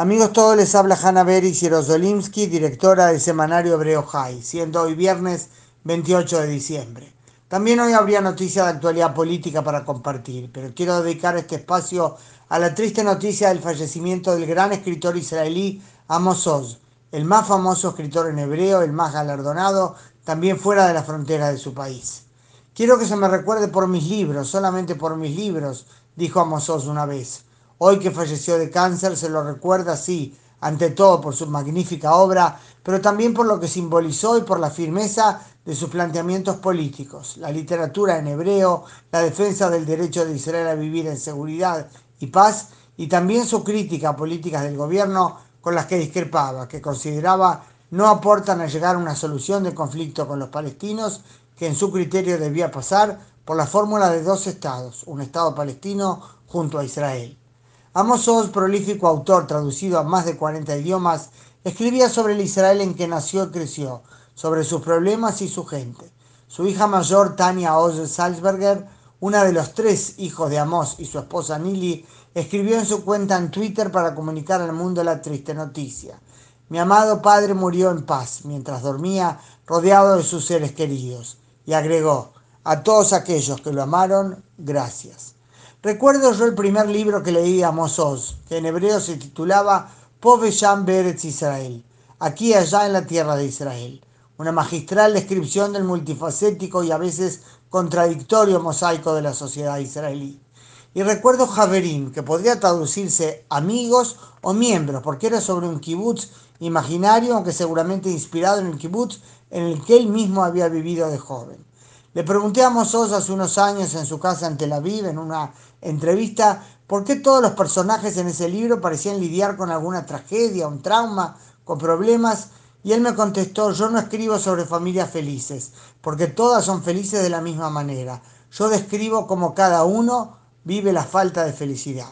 Amigos todos, les habla Hanna Beris Yerozolimsky, directora del semanario Hebreo High, siendo hoy viernes 28 de diciembre. También hoy habría noticias de actualidad política para compartir, pero quiero dedicar este espacio a la triste noticia del fallecimiento del gran escritor israelí Amos Oz, el más famoso escritor en hebreo, el más galardonado, también fuera de la frontera de su país. Quiero que se me recuerde por mis libros, solamente por mis libros, dijo Amos Oz una vez. Hoy que falleció de cáncer se lo recuerda, sí, ante todo por su magnífica obra, pero también por lo que simbolizó y por la firmeza de sus planteamientos políticos, la literatura en hebreo, la defensa del derecho de Israel a vivir en seguridad y paz, y también su crítica a políticas del gobierno con las que discrepaba, que consideraba no aportan a llegar a una solución del conflicto con los palestinos, que en su criterio debía pasar por la fórmula de dos estados, un estado palestino junto a Israel. Amos Oz, prolífico autor traducido a más de 40 idiomas, escribía sobre el Israel en que nació y creció, sobre sus problemas y su gente. Su hija mayor, Tania Oz Salzberger, una de los tres hijos de Amos y su esposa Nili, escribió en su cuenta en Twitter para comunicar al mundo la triste noticia. Mi amado padre murió en paz mientras dormía rodeado de sus seres queridos. Y agregó, a todos aquellos que lo amaron, gracias. Recuerdo yo el primer libro que leí a Mosós, que en hebreo se titulaba Povesham Beretz Israel, aquí y allá en la tierra de Israel. Una magistral descripción del multifacético y a veces contradictorio mosaico de la sociedad israelí. Y recuerdo Javerim, que podría traducirse amigos o miembros, porque era sobre un kibutz imaginario, aunque seguramente inspirado en el kibutz en el que él mismo había vivido de joven. Le pregunté a Mosós hace unos años en su casa en Tel Aviv, en una entrevista, por qué todos los personajes en ese libro parecían lidiar con alguna tragedia, un trauma, con problemas, y él me contestó, yo no escribo sobre familias felices, porque todas son felices de la misma manera. Yo describo cómo cada uno vive la falta de felicidad.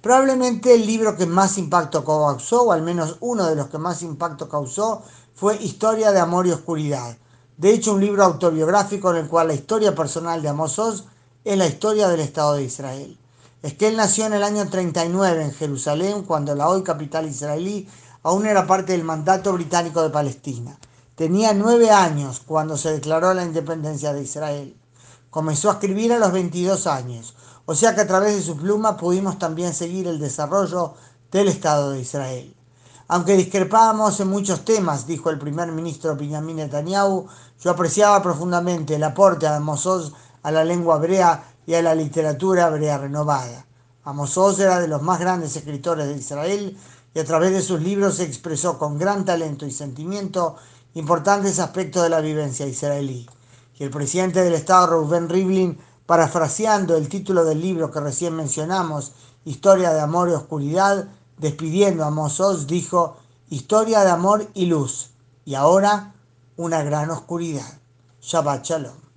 Probablemente el libro que más impacto causó, o al menos uno de los que más impacto causó, fue Historia de Amor y Oscuridad de hecho, un libro autobiográfico en el cual la historia personal de Amos Oz es la historia del Estado de Israel. Es que él nació en el año 39 en Jerusalén, cuando la hoy capital israelí aún era parte del mandato británico de Palestina. Tenía nueve años cuando se declaró la independencia de Israel. Comenzó a escribir a los 22 años, o sea que a través de su pluma pudimos también seguir el desarrollo del Estado de Israel. Aunque discrepábamos en muchos temas, dijo el primer ministro Benjamin Netanyahu, yo apreciaba profundamente el aporte de Amos a la lengua hebrea y a la literatura hebrea renovada. Amos era de los más grandes escritores de Israel y a través de sus libros se expresó con gran talento y sentimiento importantes aspectos de la vivencia israelí. Y el presidente del Estado, Reuben Rivlin, parafraseando el título del libro que recién mencionamos, Historia de Amor y Oscuridad, despidiendo a Mozos, dijo, historia de amor y luz, y ahora una gran oscuridad. Shabbat Shalom.